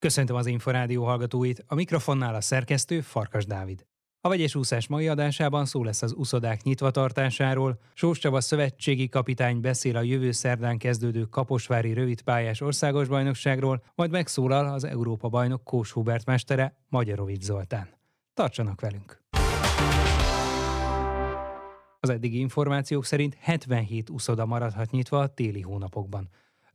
Köszöntöm az Inforádió hallgatóit, a mikrofonnál a szerkesztő Farkas Dávid. A vegyes úszás mai adásában szó lesz az uszodák nyitvatartásáról, Sós Csaba szövetségi kapitány beszél a jövő szerdán kezdődő Kaposvári rövidpályás országos bajnokságról, majd megszólal az Európa bajnok Kós Hubert mestere, Magyarovics Zoltán. Tartsanak velünk! Az eddigi információk szerint 77 uszoda maradhat nyitva a téli hónapokban.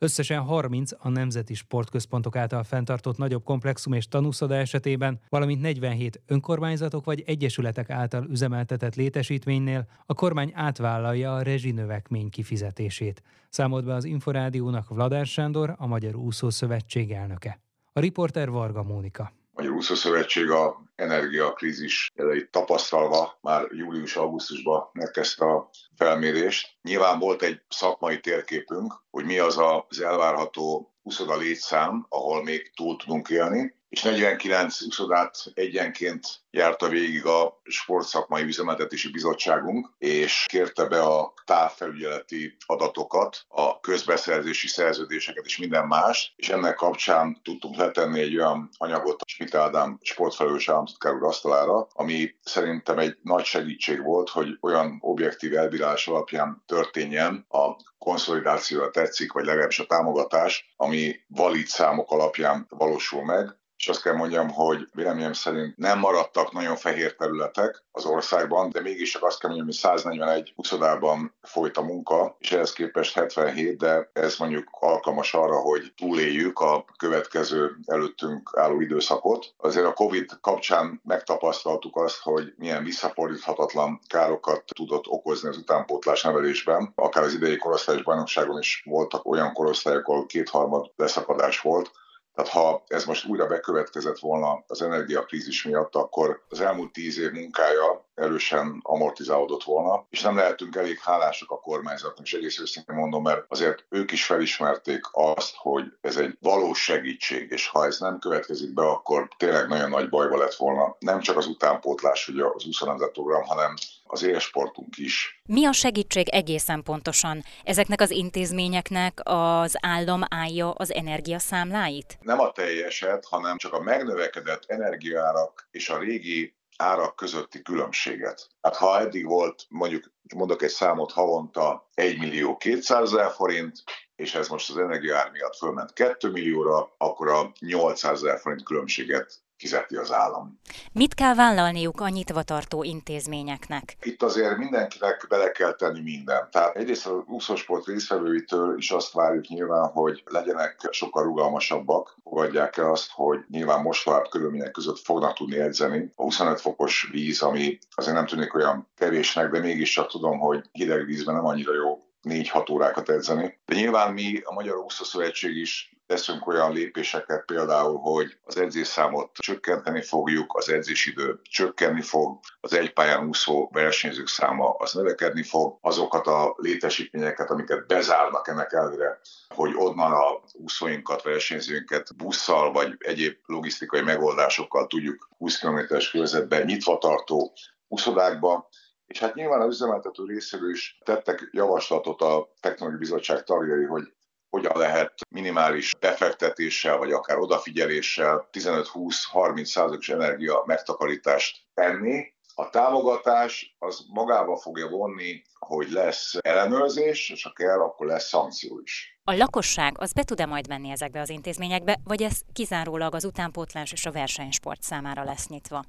Összesen 30 a nemzeti sportközpontok által fenntartott nagyobb komplexum és tanúszoda esetében, valamint 47 önkormányzatok vagy egyesületek által üzemeltetett létesítménynél a kormány átvállalja a rezsinövekmény kifizetését. Számolt be az Inforádiónak Vladár Sándor, a Magyar Úszó Szövetség elnöke. A riporter Varga Mónika. Magyar Úszó Szövetség a energiakrízis elejét tapasztalva már július-augusztusban megkezdte a felmérést. Nyilván volt egy szakmai térképünk, hogy mi az az elvárható úszoda létszám, ahol még túl tudunk élni, és 49 úszodát egyenként járta végig a Sportszakmai Üzemeltetési Bizottságunk, és kérte be a távfelügyeleti adatokat, a közbeszerzési szerződéseket és minden más, és ennek kapcsán tudtunk letenni egy olyan anyagot a Schmidt Ádám sportfelelős államtitkár úr asztalára, ami szerintem egy nagy segítség volt, hogy olyan objektív elbírás alapján történjen a konszolidációra tetszik, vagy legalábbis a támogatás, ami valid számok alapján valósul meg, és azt kell mondjam, hogy véleményem szerint nem maradtak nagyon fehér területek az országban, de mégis csak azt kell mondjam, hogy 141 uszodában folyt a munka, és ehhez képest 77, de ez mondjuk alkalmas arra, hogy túléljük a következő előttünk álló időszakot. Azért a COVID kapcsán megtapasztaltuk azt, hogy milyen visszafordíthatatlan károkat tudott okozni az utánpótlás nevelésben. Akár az idei korosztályos bajnokságon is voltak olyan korosztályok, ahol kétharmad leszakadás volt, tehát ha ez most újra bekövetkezett volna az energiakrízis miatt, akkor az elmúlt tíz év munkája erősen amortizálódott volna, és nem lehetünk elég hálásak a kormányzatnak, és egész őszintén mondom, mert azért ők is felismerték azt, hogy ez egy valós segítség, és ha ez nem következik be, akkor tényleg nagyon nagy bajba lett volna. Nem csak az utánpótlás, hogy az 20 program, hanem az élsportunk is. Mi a segítség egészen pontosan? Ezeknek az intézményeknek az állam állja az energiaszámláit? Nem a teljeset, hanem csak a megnövekedett energiaárak és a régi árak közötti különbséget. Hát ha eddig volt, mondjuk mondok egy számot, havonta 1 millió 200 ezer forint, és ez most az energiaár miatt fölment 2 millióra, akkor a 800 ezer forint különbséget fizeti az állam. Mit kell vállalniuk a nyitva tartó intézményeknek? Itt azért mindenkinek bele kell tenni mindent. Tehát egyrészt az úszósport részvevőitől is azt várjuk nyilván, hogy legyenek sokkal rugalmasabbak, fogadják el azt, hogy nyilván most tovább körülmények között fognak tudni edzeni. A 25 fokos víz, ami azért nem tűnik olyan kevésnek, de mégis csak tudom, hogy hideg vízben nem annyira jó 4-6 órákat edzeni. De nyilván mi, a Magyar Úszószövetség is teszünk olyan lépéseket például, hogy az edzésszámot csökkenteni fogjuk, az edzésidő csökkenni fog, az egy pályán úszó versenyzők száma az növekedni fog, azokat a létesítményeket, amiket bezárnak ennek elvire, hogy onnan a úszóinkat, versenyzőinket busszal vagy egyéb logisztikai megoldásokkal tudjuk 20 km-es körzetben nyitva tartó úszodákba, és hát nyilván az üzemeltető részéről is tettek javaslatot a Technológiai Bizottság tagjai, hogy hogyan lehet minimális befektetéssel, vagy akár odafigyeléssel 15-20-30 százalékos energia megtakarítást tenni. A támogatás az magába fogja vonni, hogy lesz ellenőrzés, és ha kell, akkor lesz szankció is. A lakosság az be tud-e majd menni ezekbe az intézményekbe, vagy ez kizárólag az utánpótlás és a versenysport számára lesz nyitva?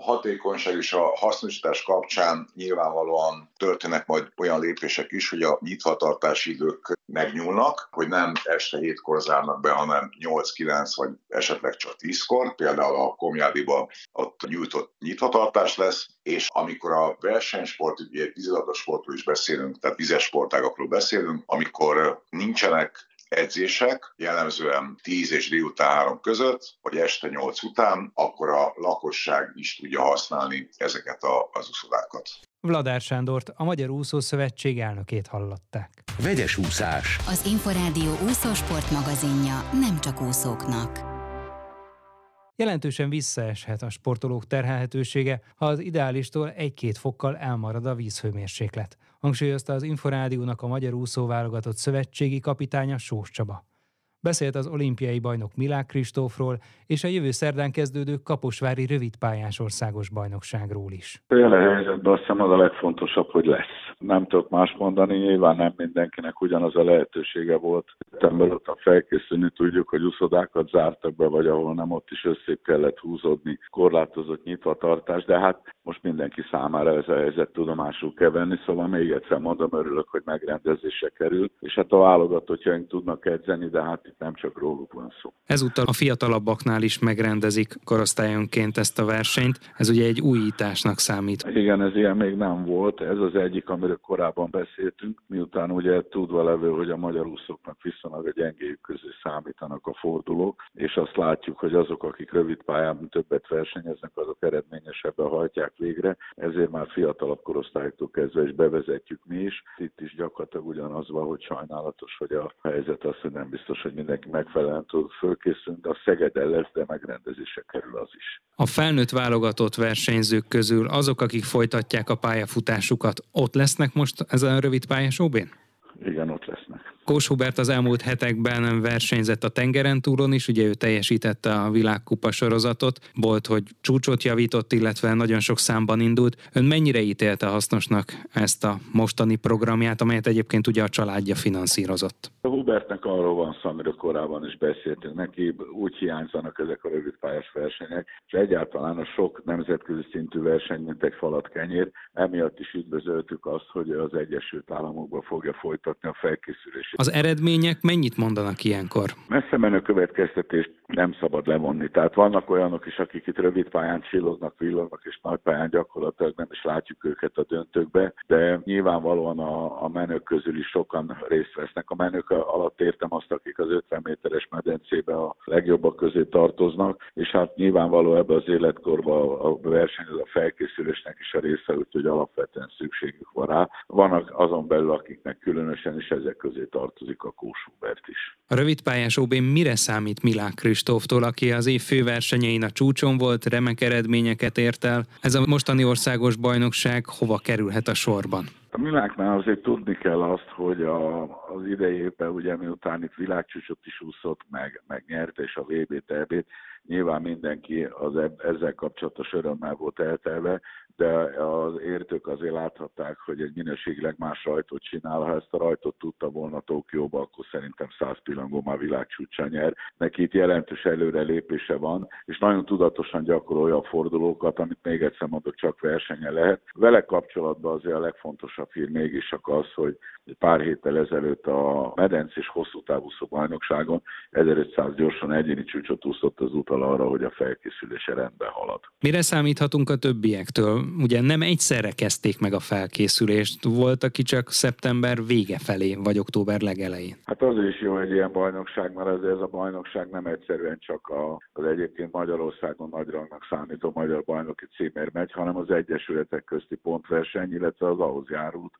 Hatékonyság és a hasznosítás kapcsán nyilvánvalóan történnek majd olyan lépések is, hogy a nyitvatartási idők megnyúlnak, hogy nem este hétkor zárnak be, hanem 8-9 vagy esetleg csak 10-kor. Például a Komjádiba ott nyújtott nyitvatartás lesz, és amikor a versenysport, ugye vízilabda sportról is beszélünk, tehát vizes sportágakról beszélünk, amikor nincsenek edzések, jellemzően 10 és délután 3 között, vagy este 8 után, akkor a lakosság is tudja használni ezeket a, az úszodákat. Vladár Sándort, a Magyar Úszó Szövetség elnökét hallották. Vegyes úszás. Az Inforádió úszósport magazinja nem csak úszóknak. Jelentősen visszaeshet a sportolók terhelhetősége, ha az ideálistól egy-két fokkal elmarad a vízhőmérséklet, hangsúlyozta az Inforádiónak a Magyar Úszó Válogatott Szövetségi kapitánya Sós Csaba. Beszélt az olimpiai bajnok Milák Kristófról és a jövő szerdán kezdődő Kaposvári rövidpályás országos bajnokságról is. A jelen helyzetben azt hiszem az a legfontosabb, hogy lesz. Nem tudok más mondani, nyilván nem mindenkinek ugyanaz a lehetősége volt. a felkészülni tudjuk, hogy uszodákat zártak be, vagy ahol nem, ott is össze kellett húzódni, korlátozott nyitvatartás, de hát most mindenki számára ez a helyzet tudomásul kell venni, szóval még egyszer mondom, örülök, hogy megrendezése kerül, és hát a válogatottjaink tudnak edzeni, de hát itt nem csak róluk van szó. Ezúttal a fiatalabbaknál is megrendezik korosztályonként ezt a versenyt. Ez ugye egy újításnak számít. Igen, ez ilyen még nem volt. Ez az egyik, amiről korábban beszéltünk, miután ugye tudva levő, hogy a magyar úszóknak viszonylag a gyengéjük közé számítanak a fordulók, és azt látjuk, hogy azok, akik rövid pályán többet versenyeznek, azok eredményesebben hajtják végre, ezért már fiatalabb korosztályoktól kezdve is bevezetjük mi is. Itt is gyakorlatilag ugyanaz van, hogy sajnálatos, hogy a helyzet az, hogy nem biztos, hogy mindenki megfelelően tud fölkészülni, de a Szegeden lesz, de megrendezése kerül az is. A felnőtt válogatott versenyzők közül azok, akik folytatják a pályafutásukat, ott lesznek most ezen a rövid pályás OB-n? Igen, ott lesznek. Kós Hubert az elmúlt hetekben versenyzett a tengeren túron is, ugye ő teljesítette a világkupa sorozatot, volt, hogy csúcsot javított, illetve nagyon sok számban indult. Ön mennyire ítélte hasznosnak ezt a mostani programját, amelyet egyébként ugye a családja finanszírozott? A Hubertnek arról van szó, amiről korábban is beszéltünk, neki úgy hiányzanak ezek a rövidpályás versenyek, és egyáltalán a sok nemzetközi szintű verseny, mint egy falat kenyér, emiatt is üdvözöltük azt, hogy az Egyesült Államokban fogja folytatni a felkészülését az eredmények mennyit mondanak ilyenkor? Messze menő következtetést nem szabad levonni. Tehát vannak olyanok is, akik itt rövid pályán csillognak, villognak, és nagy pályán gyakorlatilag nem is látjuk őket a döntőkbe, de nyilvánvalóan a, a menők közül is sokan részt vesznek. A menők alatt értem azt, akik az 50 méteres medencébe a legjobbak közé tartoznak, és hát nyilvánvaló ebbe az életkorban a versenyhez, a felkészülésnek is a része, hogy alapvetően szükségük van rá. Vannak azon belül, akiknek különösen is ezek közé tartozik a Kósubert is. A rövidpályás ob mire számít Milák Kristóftól, aki az év főversenyein a csúcson volt, remek eredményeket ért el. Ez a mostani országos bajnokság hova kerülhet a sorban? A világnál azért tudni kell azt, hogy a, az idei évben ugye miután itt világcsúcsot is úszott, meg, meg nyerte és a VB-t, EB-t, nyilván mindenki az ezzel kapcsolatos örömmel volt eltelve, de az értők azért láthatták, hogy egy minőségileg más rajtot csinál. Ha ezt a rajtot tudta volna Tokióba, akkor szerintem 100 pillangó már világcsúcsa nyer. Neki itt jelentős előrelépése van, és nagyon tudatosan gyakorolja a fordulókat, amit még egyszer mondok, csak versenye lehet. Vele kapcsolatban azért a legfontosabb hír mégis az, hogy pár héttel ezelőtt a Medenc és hosszú távú bajnokságon 1500 gyorsan egyéni csúcsot úszott az utal arra, hogy a felkészülése rendben halad. Mire számíthatunk a többiektől? ugye nem egyszerre kezdték meg a felkészülést, volt, aki csak szeptember vége felé, vagy október legelején. Hát az is jó egy ilyen bajnokság, mert ez, ez a bajnokság nem egyszerűen csak a, az egyébként Magyarországon nagyrangnak számító magyar bajnoki címér megy, hanem az egyesületek közti pontverseny, illetve az ahhoz járult,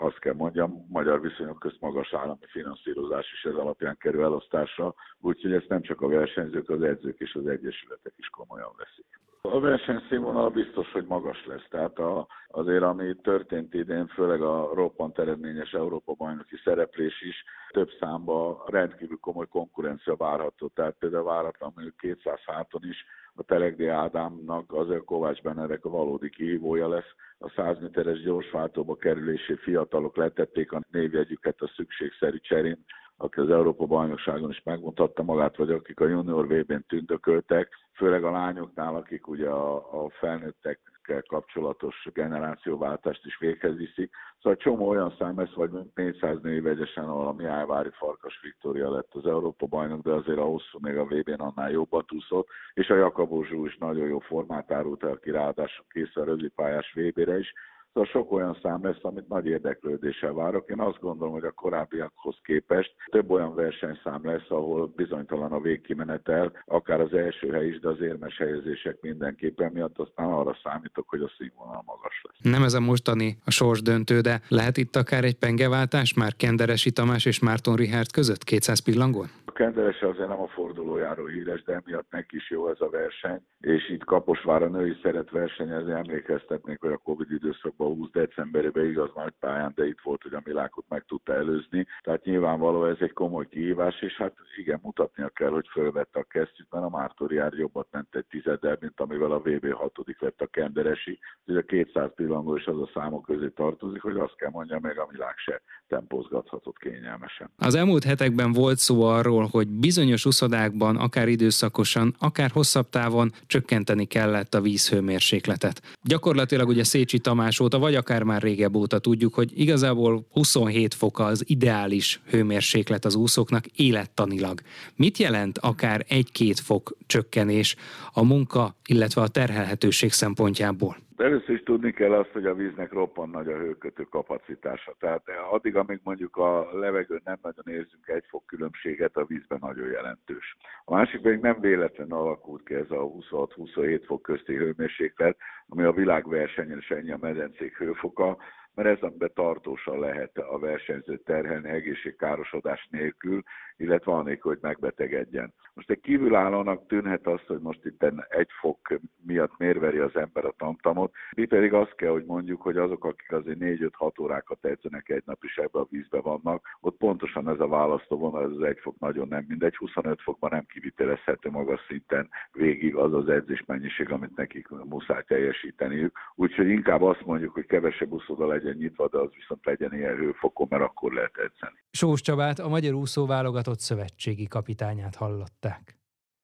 azt kell mondjam, magyar viszonyok közt magas állami finanszírozás is ez alapján kerül elosztásra, úgyhogy ezt nem csak a versenyzők, az edzők és az egyesületek is komolyan veszik. A versenyszínvonal biztos, hogy magas lesz. Tehát a, azért, ami történt idén, főleg a roppant eredményes Európa-bajnoki szereplés is, több számba rendkívül komoly konkurencia várható. Tehát például váratlan mondjuk 200 háton is a Telegdi Ádámnak azért Kovács Benedek a valódi kihívója lesz. A 100 méteres gyorsváltóba kerülésé fiatalok letették a névjegyüket a szükségszerű cserén aki az Európa bajnokságon is megmutatta magát, vagy akik a junior VB-n tündököltek, főleg a lányoknál, akik ugye a, a felnőttekkel kapcsolatos generációváltást is véghez viszik. Szóval csomó olyan szám lesz, vagy 400 női vegyesen, ahol a Mihályvári Farkas Viktória lett az Európa bajnok, de azért a hosszú még a VB-n annál jobbat úszott, és a Jakabó is nagyon jó formát árult el, aki ráadásul kész a rövidpályás VB-re is. Szóval sok olyan szám lesz, amit nagy érdeklődéssel várok. Én azt gondolom, hogy a korábbiakhoz képest több olyan versenyszám lesz, ahol bizonytalan a végkimenetel, akár az első hely is, de az érmes helyezések mindenképpen miatt aztán arra számítok, hogy a színvonal magas lesz. Nem ez a mostani a sors döntő, de lehet itt akár egy pengeváltás már Kenderesi Tamás és Márton Richard között 200 pillangón? A Kenderese azért nem a fordulójáról híres, de emiatt neki is jó ez a verseny, és itt Kaposvár a női szeret versenyezni, emlékeztetnék, hogy a Covid időszakban 20 decemberében igaz nagy pályán, de itt volt, hogy a Milákot meg tudta előzni. Tehát nyilvánvaló ez egy komoly kihívás, és hát igen, mutatnia kell, hogy fölvette a kesztyűt, mert a Mártori jár jobbat ment egy tizeddel, mint amivel a VB hatodik lett a Kenderesi. Ugye a 200 pillangó is az a számok közé tartozik, hogy azt kell mondja, meg a Milák se tempózgathatott kényelmesen. Az elmúlt hetekben volt szó arról, hogy bizonyos uszodákban, akár időszakosan, akár hosszabb távon csökkenteni kellett a vízhőmérsékletet. Gyakorlatilag ugye Szécsi Tamás óta, vagy akár már régebb óta tudjuk, hogy igazából 27 fok az ideális hőmérséklet az úszóknak élettanilag. Mit jelent akár egy-két fok csökkenés a munka, illetve a terhelhetőség szempontjából? Először is tudni kell azt, hogy a víznek roppan nagy a hőkötő kapacitása. Tehát addig, amíg mondjuk a levegőn nem nagyon érzünk egy fok különbséget, a vízben nagyon jelentős. A másik pedig nem véletlenül alakult ki ez a 26-27 fok közti hőmérséklet, ami a világversenyen is ennyi a medencék hőfoka, mert ez amiben tartósan lehet a versenyző terhelni egészségkárosodás nélkül, illetve anélkül, hogy megbetegedjen. Most egy kívülállónak tűnhet az, hogy most itt egy fok miatt mérveri az ember a tamtamot, mi pedig azt kell, hogy mondjuk, hogy azok, akik azért 4-5-6 órákat edzenek egy nap is ebbe a vízbe vannak, ott pontosan ez a választóvonal, ez az egy fok nagyon nem mindegy, 25 fokban nem kivitelezhető magas szinten végig az az edzés mennyiség, amit nekik muszáj teljesíteniük. Úgyhogy inkább azt mondjuk, hogy kevesebb úszóda legyen nyitva, de az viszont legyen ilyen hőfokon, mert akkor lehet edzeni. Sós Csabát, a Magyar Úszó válogatott szövetségi kapitányát hallották.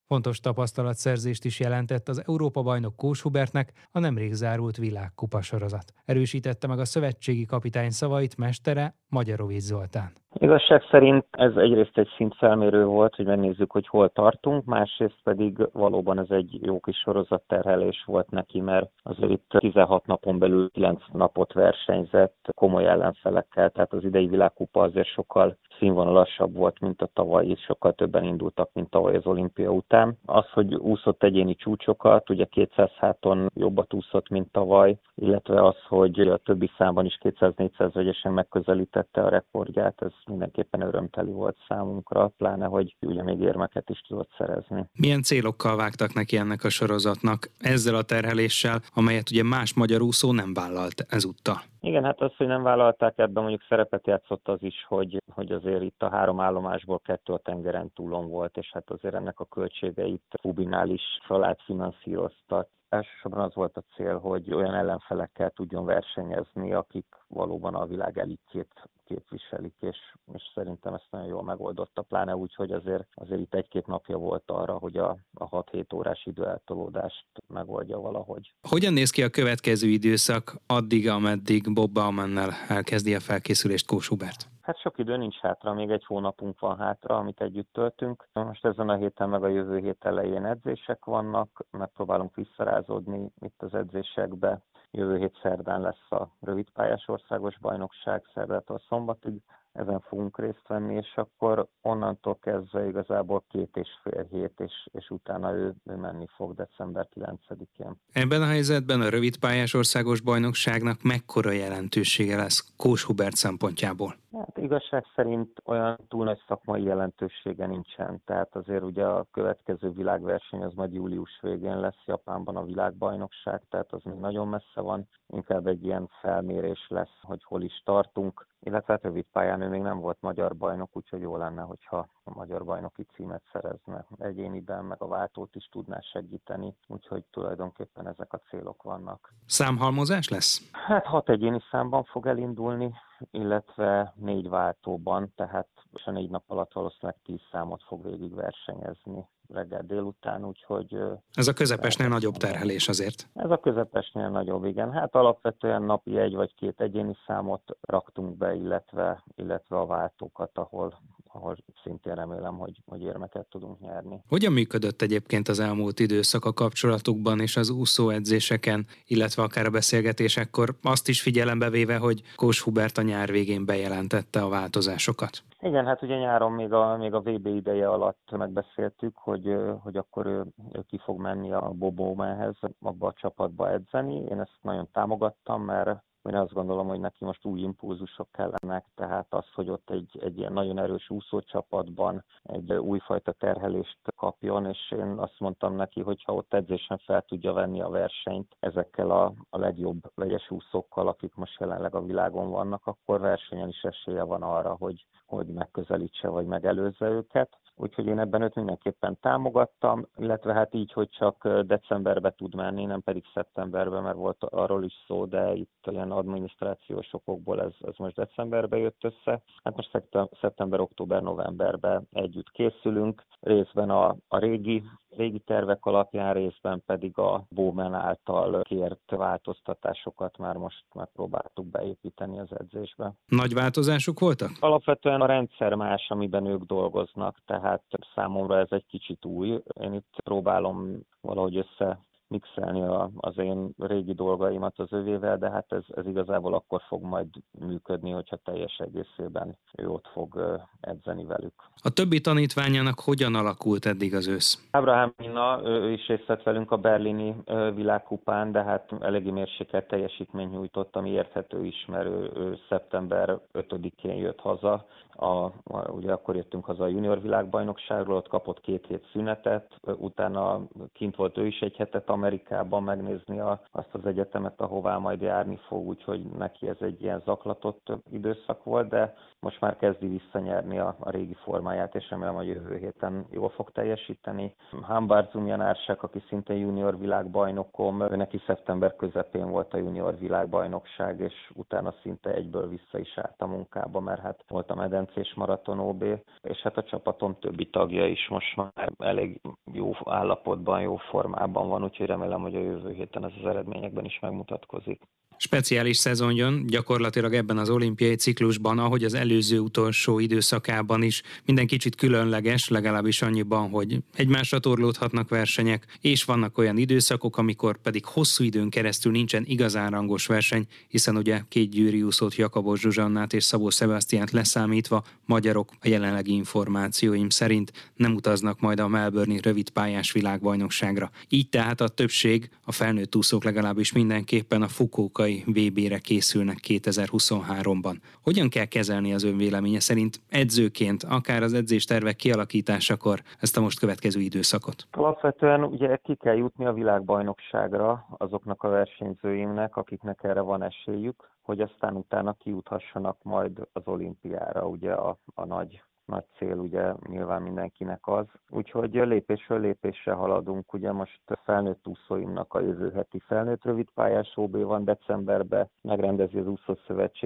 Fontos tapasztalatszerzést is jelentett az Európa-bajnok Kós Hubertnek a nemrég zárult világkupa sorozat. Erősítette meg a szövetségi kapitány szavait mestere Magyarovics Zoltán. Igazság szerint ez egyrészt egy szintfelmérő volt, hogy megnézzük, hogy hol tartunk, másrészt pedig valóban ez egy jó kis sorozatterhelés volt neki, mert azért itt 16 napon belül 9 napot versenyzett komoly ellenfelekkel, tehát az idei világkupa azért sokkal színvonalasabb volt, mint a tavalyi, sokkal többen indultak, mint tavaly az olimpia után. Az, hogy úszott egyéni csúcsokat, ugye 200 háton jobbat úszott, mint tavaly, illetve az, hogy a többi számban is 200-400 vegyesen megközelítette a rekordját, ez mindenképpen örömteli volt számunkra, pláne, hogy ugye még érmeket is tudott szerezni. Milyen célokkal vágtak neki ennek a sorozatnak ezzel a terheléssel, amelyet ugye más magyar úszó nem vállalt ezúttal? Igen, hát az, hogy nem vállalták ebben mondjuk szerepet játszott az is, hogy, hogy azért itt a három állomásból kettő a tengeren túlon volt, és hát azért ennek a költségeit Fubinál is család finanszíroztak elsősorban az volt a cél, hogy olyan ellenfelekkel tudjon versenyezni, akik valóban a világ elitjét képviselik, és, és szerintem ezt nagyon jól megoldotta, pláne úgy, hogy azért, azért itt egy-két napja volt arra, hogy a, a 6-7 órás időeltolódást megoldja valahogy. Hogyan néz ki a következő időszak addig, ameddig Bob Baumannel elkezdi a felkészülést Kósubert? Hát sok idő nincs hátra, még egy hónapunk van hátra, amit együtt töltünk. Most ezen a héten meg a jövő hét elején edzések vannak, megpróbálunk visszarázódni itt az edzésekbe. Jövő hét szerdán lesz a rövidpályás országos bajnokság, szerdától szombatig ezen fogunk részt venni, és akkor onnantól kezdve igazából két és fél hét, és, és utána ő, ő menni fog december 9-én. Ebben a helyzetben a rövidpályás országos bajnokságnak mekkora jelentősége lesz Kós Hubert szempontjából? Hát igazság szerint olyan túl nagy szakmai jelentősége nincsen. Tehát azért ugye a következő világverseny az majd július végén lesz Japánban a világbajnokság, tehát az még nagyon messze van. Inkább egy ilyen felmérés lesz, hogy hol is tartunk. Illetve hát rövid pályán ő még nem volt magyar bajnok, úgyhogy jó lenne, hogyha a magyar bajnoki címet szerezne egyéniben, meg a váltót is tudná segíteni. Úgyhogy tulajdonképpen ezek a célok vannak. Számhalmozás lesz? Hát hat egyéni számban fog elindulni, illetve négy váltóban, tehát a négy nap alatt valószínűleg tíz számot fog végig versenyezni reggel délután, úgyhogy... Ez a közepesnél nagyobb terhelés azért? Ez a közepesnél nagyobb, igen. Hát alapvetően napi egy vagy két egyéni számot raktunk be, illetve, illetve a váltókat, ahol, ahol szintén remélem, hogy, hogy érmeket tudunk nyerni. Hogyan működött egyébként az elmúlt időszak a kapcsolatukban és az úszóedzéseken, illetve akár a beszélgetésekkor, azt is figyelembe véve, hogy Kós Hubert a nyár végén bejelentette a változásokat? Igen, hát ugye nyáron még a, még a VB ideje alatt megbeszéltük, hogy, hogy akkor ő, ő ki fog menni a Bobómenhez, abba a csapatba edzeni. Én ezt nagyon támogattam, mert Én azt gondolom, hogy neki most új impulzusok kellenek, tehát az, hogy ott egy, egy ilyen nagyon erős úszócsapatban egy újfajta terhelést kapjon, és én azt mondtam neki, hogy ha ott edzésen fel tudja venni a versenyt ezekkel a, a legjobb vegyes úszókkal, akik most jelenleg a világon vannak, akkor versenyen is esélye van arra, hogy, hogy megközelítse vagy megelőzze őket úgyhogy én ebben őt mindenképpen támogattam, illetve hát így, hogy csak decemberbe tud menni, nem pedig szeptemberbe, mert volt arról is szó, de itt ilyen adminisztrációs okokból ez, ez most decemberbe jött össze. Hát most szeptember, október, novemberben együtt készülünk, részben a, a régi régi tervek alapján részben pedig a Bowman által kért változtatásokat már most megpróbáltuk beépíteni az edzésbe. Nagy változások voltak? Alapvetően a rendszer más, amiben ők dolgoznak, tehát számomra ez egy kicsit új. Én itt próbálom valahogy össze mixelni a, az én régi dolgaimat az övével, de hát ez, ez igazából akkor fog majd működni, hogyha teljes egészében ő ott fog edzeni velük. A többi tanítványának hogyan alakult eddig az ősz? Ábrahám Minna, ő is részt vett velünk a berlini világkupán, de hát eléggé mérsékelt teljesítmény nyújtott, ami érthető is, mert ő, ő szeptember 5-én jött haza, a, a, ugye akkor jöttünk haza a junior világbajnokságról, ott kapott két hét szünetet, utána kint volt ő is egy hetet Amerikában megnézni a, azt az egyetemet, ahová majd járni fog, úgyhogy neki ez egy ilyen zaklatott időszak volt, de most már kezdi visszanyerni a, a régi formáját, és remélem, hogy jövő héten jól fog teljesíteni. Hambár Zumjanársek, aki szintén junior világbajnokom, neki szeptember közepén volt a junior világbajnokság, és utána szinte egyből vissza is állt a munkába, mert hát volt a medencés maraton OB, és hát a csapatom többi tagja is most már elég jó állapotban, jó formában van, úgyhogy remélem, hogy a jövő héten ez az eredményekben is megmutatkozik. Speciális szezon jön, gyakorlatilag ebben az olimpiai ciklusban, ahogy az előző utolsó időszakában is, minden kicsit különleges, legalábbis annyiban, hogy egymásra torlódhatnak versenyek, és vannak olyan időszakok, amikor pedig hosszú időn keresztül nincsen igazán rangos verseny, hiszen ugye két gyűri úszót, Jakabos Zsuzsannát és Szabó Sebastiánt leszámítva, magyarok a jelenlegi információim szerint nem utaznak majd a Melbourne rövidpályás világbajnokságra. Így tehát a többség, a felnőtt úszók legalábbis mindenképpen a Fukuoka európai VB-re készülnek 2023-ban. Hogyan kell kezelni az ön véleménye szerint edzőként, akár az edzéstervek kialakításakor ezt a most következő időszakot? Alapvetően ugye ki kell jutni a világbajnokságra azoknak a versenyzőimnek, akiknek erre van esélyük, hogy aztán utána kijuthassanak majd az olimpiára, ugye a, a nagy nagy cél ugye nyilván mindenkinek az. Úgyhogy lépésről lépésre haladunk. Ugye most felnőtt úszóimnak a jövő heti felnőtt rövidpályás OB van decemberben, megrendezi az úszó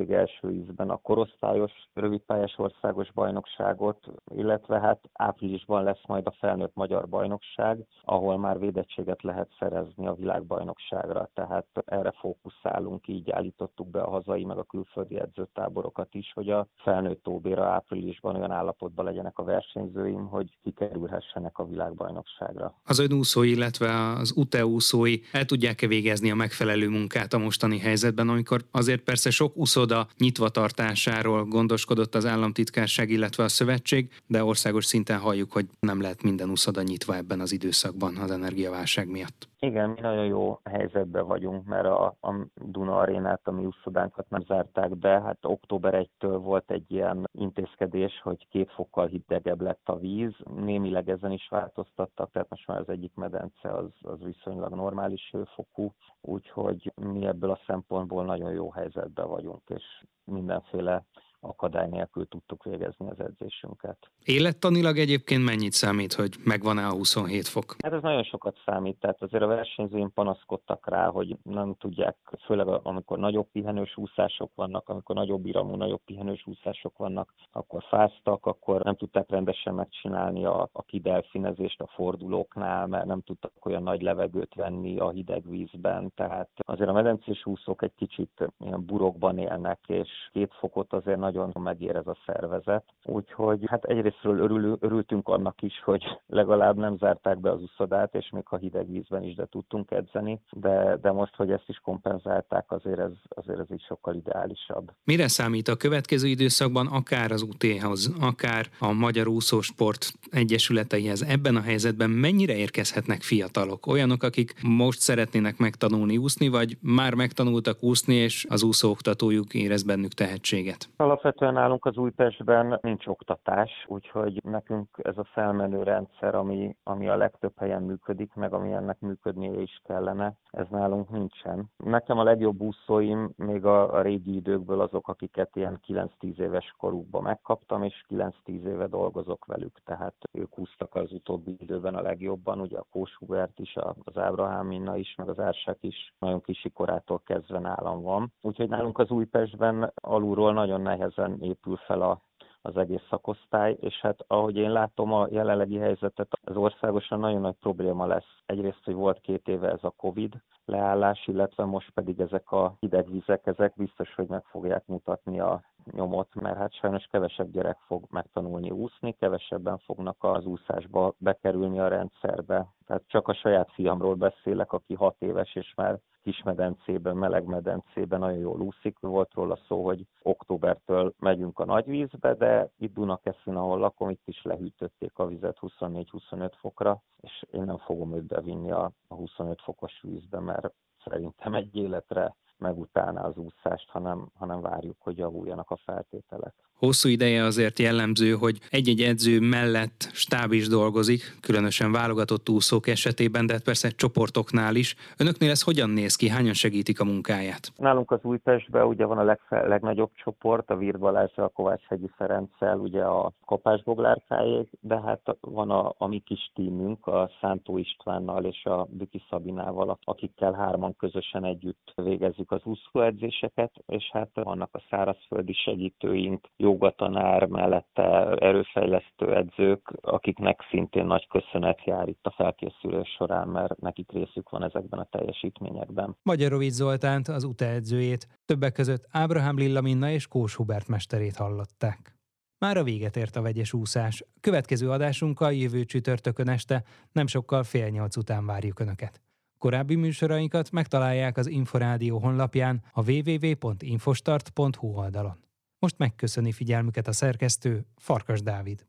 első ízben a korosztályos rövidpályás országos bajnokságot, illetve hát áprilisban lesz majd a felnőtt magyar bajnokság, ahol már védettséget lehet szerezni a világbajnokságra, tehát erre fókuszálunk, így állítottuk be a hazai meg a külföldi edzőtáborokat is, hogy a felnőtt OB-ra áprilisban olyan áll állapotban legyenek a versenyzőim, hogy kikerülhessenek a világbajnokságra. Az önúszói, illetve az UTE úszói el tudják-e végezni a megfelelő munkát a mostani helyzetben, amikor azért persze sok úszoda nyitva tartásáról gondoskodott az államtitkárság, illetve a szövetség, de országos szinten halljuk, hogy nem lehet minden úszoda nyitva ebben az időszakban az energiaválság miatt. Igen, mi nagyon jó helyzetben vagyunk, mert a, a Duna arénát, a mi úszodánkat nem zárták be. Hát október 1-től volt egy ilyen intézkedés, hogy két fokkal hidegebb lett a víz. Némileg ezen is változtattak, tehát most már az egyik medence az, az viszonylag normális hőfokú, úgyhogy mi ebből a szempontból nagyon jó helyzetben vagyunk, és mindenféle akadály nélkül tudtuk végezni az edzésünket. Élettanilag egyébként mennyit számít, hogy megvan-e a 27 fok? Hát ez nagyon sokat számít, tehát azért a versenyzőim panaszkodtak rá, hogy nem tudják, főleg amikor nagyobb pihenős úszások vannak, amikor nagyobb iramú, nagyobb pihenős úszások vannak, akkor fáztak, akkor nem tudták rendesen megcsinálni a, a kidelfinezést a fordulóknál, mert nem tudtak olyan nagy levegőt venni a hideg vízben, tehát azért a medencés úszók egy kicsit ilyen burokban élnek, és két fokot azért nagy nagyon megér ez a szervezet. Úgyhogy hát egyrésztről örül, örültünk annak is, hogy legalább nem zárták be az uszodát, és még ha hideg vízben is de tudtunk edzeni, de, de most, hogy ezt is kompenzálták, azért ez, azért ez így sokkal ideálisabb. Mire számít a következő időszakban akár az UT-hoz, akár a Magyar Úszósport Egyesületeihez? Ebben a helyzetben mennyire érkezhetnek fiatalok? Olyanok, akik most szeretnének megtanulni úszni, vagy már megtanultak úszni, és az úszóoktatójuk érez bennük tehetséget? Alapvetően nálunk az Újpestben nincs oktatás, úgyhogy nekünk ez a felmenő rendszer, ami, ami a legtöbb helyen működik, meg ami ennek működnie is kellene, ez nálunk nincsen. Nekem a legjobb úszóim még a, a régi időkből azok, akiket ilyen 9-10 éves korukban megkaptam, és 9-10 éve dolgozok velük, tehát ők úsztak az utóbbi időben a legjobban, ugye a Kós Hubert is, az Ábrahám Minna is, meg az Ársák is nagyon kisi korától kezdve nálam van. Úgyhogy nálunk az Újpestben alulról nagyon nehezen épül fel a az egész szakosztály, és hát ahogy én látom a jelenlegi helyzetet, az országosan nagyon nagy probléma lesz. Egyrészt, hogy volt két éve ez a Covid leállás, illetve most pedig ezek a hideg vizek, ezek biztos, hogy meg fogják mutatni a nyomot, mert hát sajnos kevesebb gyerek fog megtanulni úszni, kevesebben fognak az úszásba bekerülni a rendszerbe. Tehát csak a saját fiamról beszélek, aki hat éves, és már kismedencében, melegmedencében nagyon jól úszik. Volt róla szó, hogy októbertől megyünk a nagyvízbe, de itt Dunakeszin, ahol lakom, itt is lehűtötték a vizet 24-25 fokra, és én nem fogom őt bevinni a 25 fokos vízbe, mert szerintem egy életre megutálná az úszást, hanem, hanem várjuk, hogy javuljanak a feltételek. Hosszú ideje azért jellemző, hogy egy-egy edző mellett stáb is dolgozik, különösen válogatott úszók esetében, de hát persze csoportoknál is. Önöknél ez hogyan néz ki? Hányan segítik a munkáját? Nálunk az Újpestben ugye van a legfe- legnagyobb csoport, a Vír a Kovács Hegyi Ferenccel, ugye a Kopásboglárkájék, de hát van a, a mi kis tímünk, a Szántó Istvánnal és a Büki Szabinával, akikkel hárman közösen együtt végezzük az úszóedzéseket, és hát vannak a szárazföldi segítőink, jogatanár, mellette erőfejlesztő edzők, akiknek szintén nagy köszönet jár itt a felkészülés során, mert nekik részük van ezekben a teljesítményekben. Magyarovics Zoltánt, az UTE edzőjét, többek között Ábrahám Lillaminna és Kós Hubert mesterét hallották. Már a véget ért a vegyes úszás. Következő adásunkkal jövő csütörtökön este, nem sokkal fél nyolc után várjuk Önöket. Korábbi műsorainkat megtalálják az Inforádió honlapján a www.infostart.hu oldalon. Most megköszöni figyelmüket a szerkesztő Farkas Dávid.